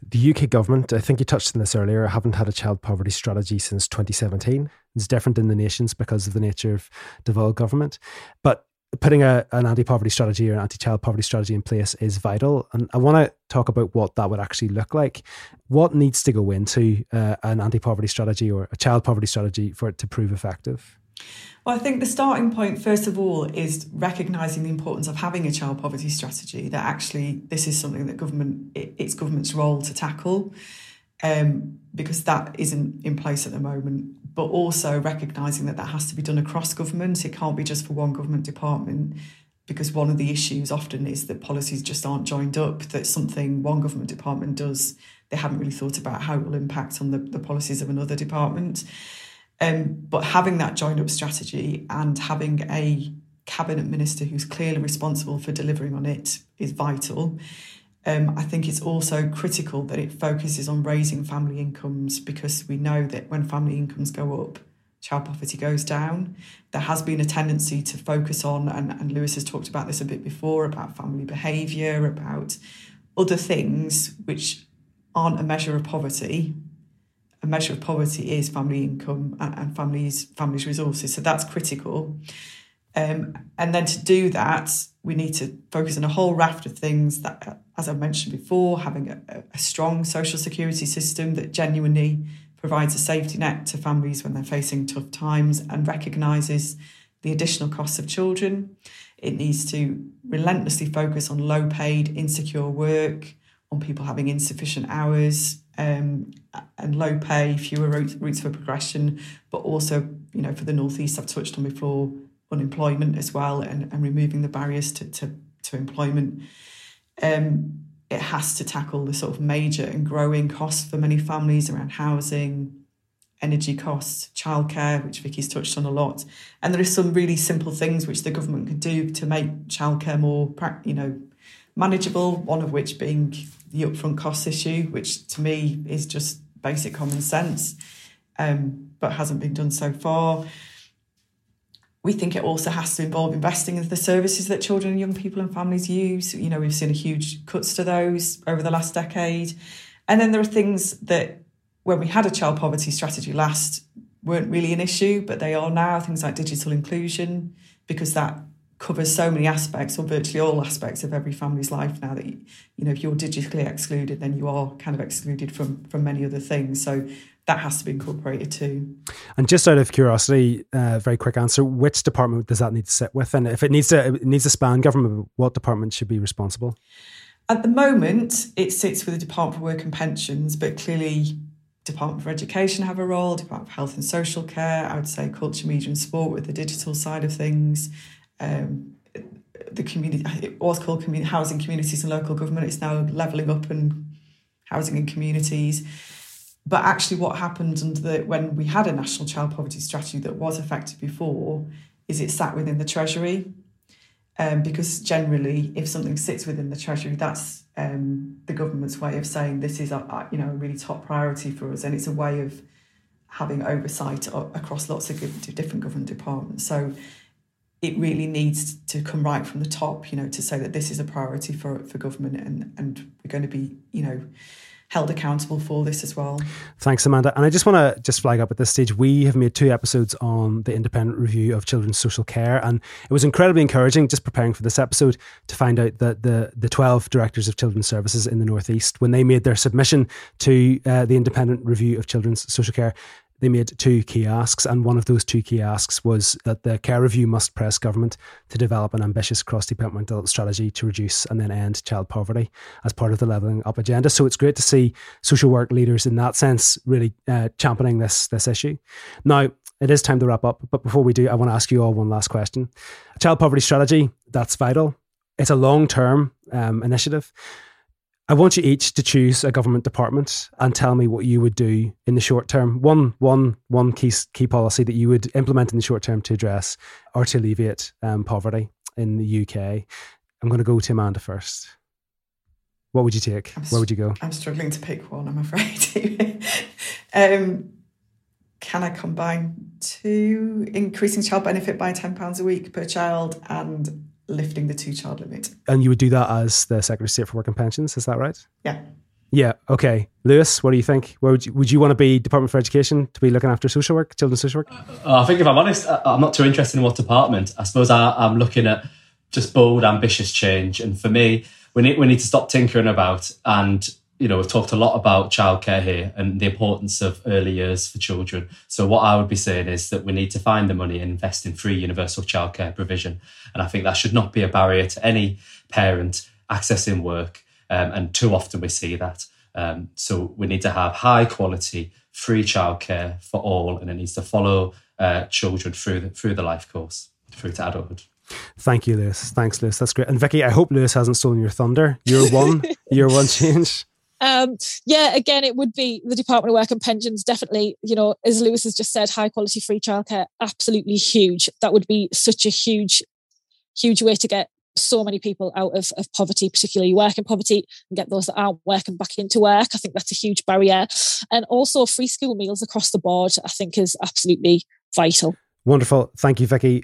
The UK government, I think you touched on this earlier, haven't had a child poverty strategy since 2017. It's different in the nations because of the nature of devolved government. But putting a, an anti poverty strategy or an anti child poverty strategy in place is vital. And I want to talk about what that would actually look like. What needs to go into uh, an anti poverty strategy or a child poverty strategy for it to prove effective? Well, I think the starting point, first of all, is recognising the importance of having a child poverty strategy. That actually, this is something that government it's government's role to tackle, um, because that isn't in place at the moment. But also recognising that that has to be done across government. It can't be just for one government department, because one of the issues often is that policies just aren't joined up. That something one government department does, they haven't really thought about how it will impact on the, the policies of another department. Um, but having that joined up strategy and having a cabinet minister who's clearly responsible for delivering on it is vital. Um, I think it's also critical that it focuses on raising family incomes because we know that when family incomes go up, child poverty goes down. There has been a tendency to focus on, and, and Lewis has talked about this a bit before, about family behaviour, about other things which aren't a measure of poverty, measure of poverty is family income and, families families resources. So that's critical. Um, and then to do that, we need to focus on a whole raft of things that, as I mentioned before, having a, a strong social security system that genuinely provides a safety net to families when they're facing tough times and recognises the additional costs of children. It needs to relentlessly focus on low paid, insecure work, on people having insufficient hours, um, and low pay, fewer routes, routes for progression, but also, you know, for the Northeast, I've touched on before, unemployment as well and, and removing the barriers to, to, to employment. Um, it has to tackle the sort of major and growing costs for many families around housing, energy costs, childcare, which Vicky's touched on a lot. And there are some really simple things which the government can do to make childcare more, you know, manageable, one of which being the upfront costs issue, which to me is just basic common sense, um, but hasn't been done so far. We think it also has to involve investing in the services that children and young people and families use. You know, we've seen a huge cuts to those over the last decade. And then there are things that, when we had a child poverty strategy last, weren't really an issue, but they are now. Things like digital inclusion, because that covers so many aspects or virtually all aspects of every family's life now that you, know if you're digitally excluded then you are kind of excluded from from many other things. So that has to be incorporated too. And just out of curiosity uh, very quick answer which department does that need to sit with? And if it needs to it needs to span government what department should be responsible? At the moment it sits with the department for work and pensions but clearly Department for Education have a role, Department for Health and Social Care, I would say Culture, Media and Sport with the digital side of things, um, the community, it was called community, housing communities and local government. It's now levelling up and housing and communities. But actually, what happened under the, when we had a national child poverty strategy that was effective before is it sat within the Treasury. Um, because generally, if something sits within the Treasury, that's um, the government's way of saying this is a, you know a really top priority for us, and it's a way of having oversight across lots of different government departments. So it really needs to come right from the top, you know, to say that this is a priority for, for government and, and we're going to be, you know, held accountable for this as well. Thanks, Amanda. And I just want to just flag up at this stage, we have made two episodes on the independent review of children's social care, and it was incredibly encouraging just preparing for this episode to find out that the the twelve directors of children's services in the northeast, when they made their submission to uh, the independent review of children's social care, they made two key asks, and one of those two key asks was that the care review must press government to develop an ambitious cross departmental strategy to reduce and then end child poverty as part of the levelling up agenda. So it's great to see social work leaders in that sense really uh, championing this this issue. Now it is time to wrap up, but before we do, I want to ask you all one last question. Child poverty strategy that's vital. It's a long term um, initiative. I want you each to choose a government department and tell me what you would do in the short term. One, one, one key key policy that you would implement in the short term to address or to alleviate um, poverty in the UK. I'm going to go to Amanda first. What would you take? I'm Where would you go? I'm struggling to pick one. I'm afraid. um, can I combine two increasing child benefit by ten pounds a week per child and lifting the two child limit. And you would do that as the Secretary of State for Work and Pensions, is that right? Yeah. Yeah. Okay, Lewis, what do you think? Where would you, would you want to be Department for Education to be looking after social work, children's social work? Uh, I think if I'm honest, I'm not too interested in what department. I suppose I, I'm looking at just bold, ambitious change, and for me, we need we need to stop tinkering about and you know, we've talked a lot about childcare here and the importance of early years for children. So, what I would be saying is that we need to find the money and invest in free universal childcare provision. And I think that should not be a barrier to any parent accessing work. Um, and too often we see that. Um, so, we need to have high quality, free childcare for all, and it needs to follow uh, children through the, through the life course, through to adulthood. Thank you, Lewis. Thanks, Lewis. That's great. And Vicky, I hope Lewis hasn't stolen your thunder. Your one, your one change. Um, yeah, again, it would be the Department of Work and Pensions. Definitely, you know, as Lewis has just said, high quality free childcare, absolutely huge. That would be such a huge, huge way to get so many people out of, of poverty, particularly working poverty, and get those that aren't working back into work. I think that's a huge barrier. And also free school meals across the board, I think is absolutely vital. Wonderful. Thank you, Vicky.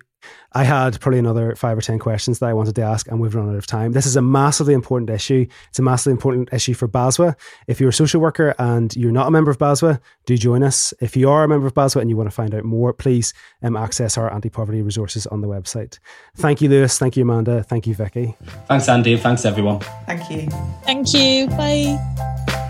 I had probably another five or 10 questions that I wanted to ask, and we've run out of time. This is a massively important issue. It's a massively important issue for BASWA. If you're a social worker and you're not a member of BASWA, do join us. If you are a member of BASWA and you want to find out more, please um, access our anti poverty resources on the website. Thank you, Lewis. Thank you, Amanda. Thank you, Vicky. Thanks, Andy. Thanks, everyone. Thank you. Thank you. Bye.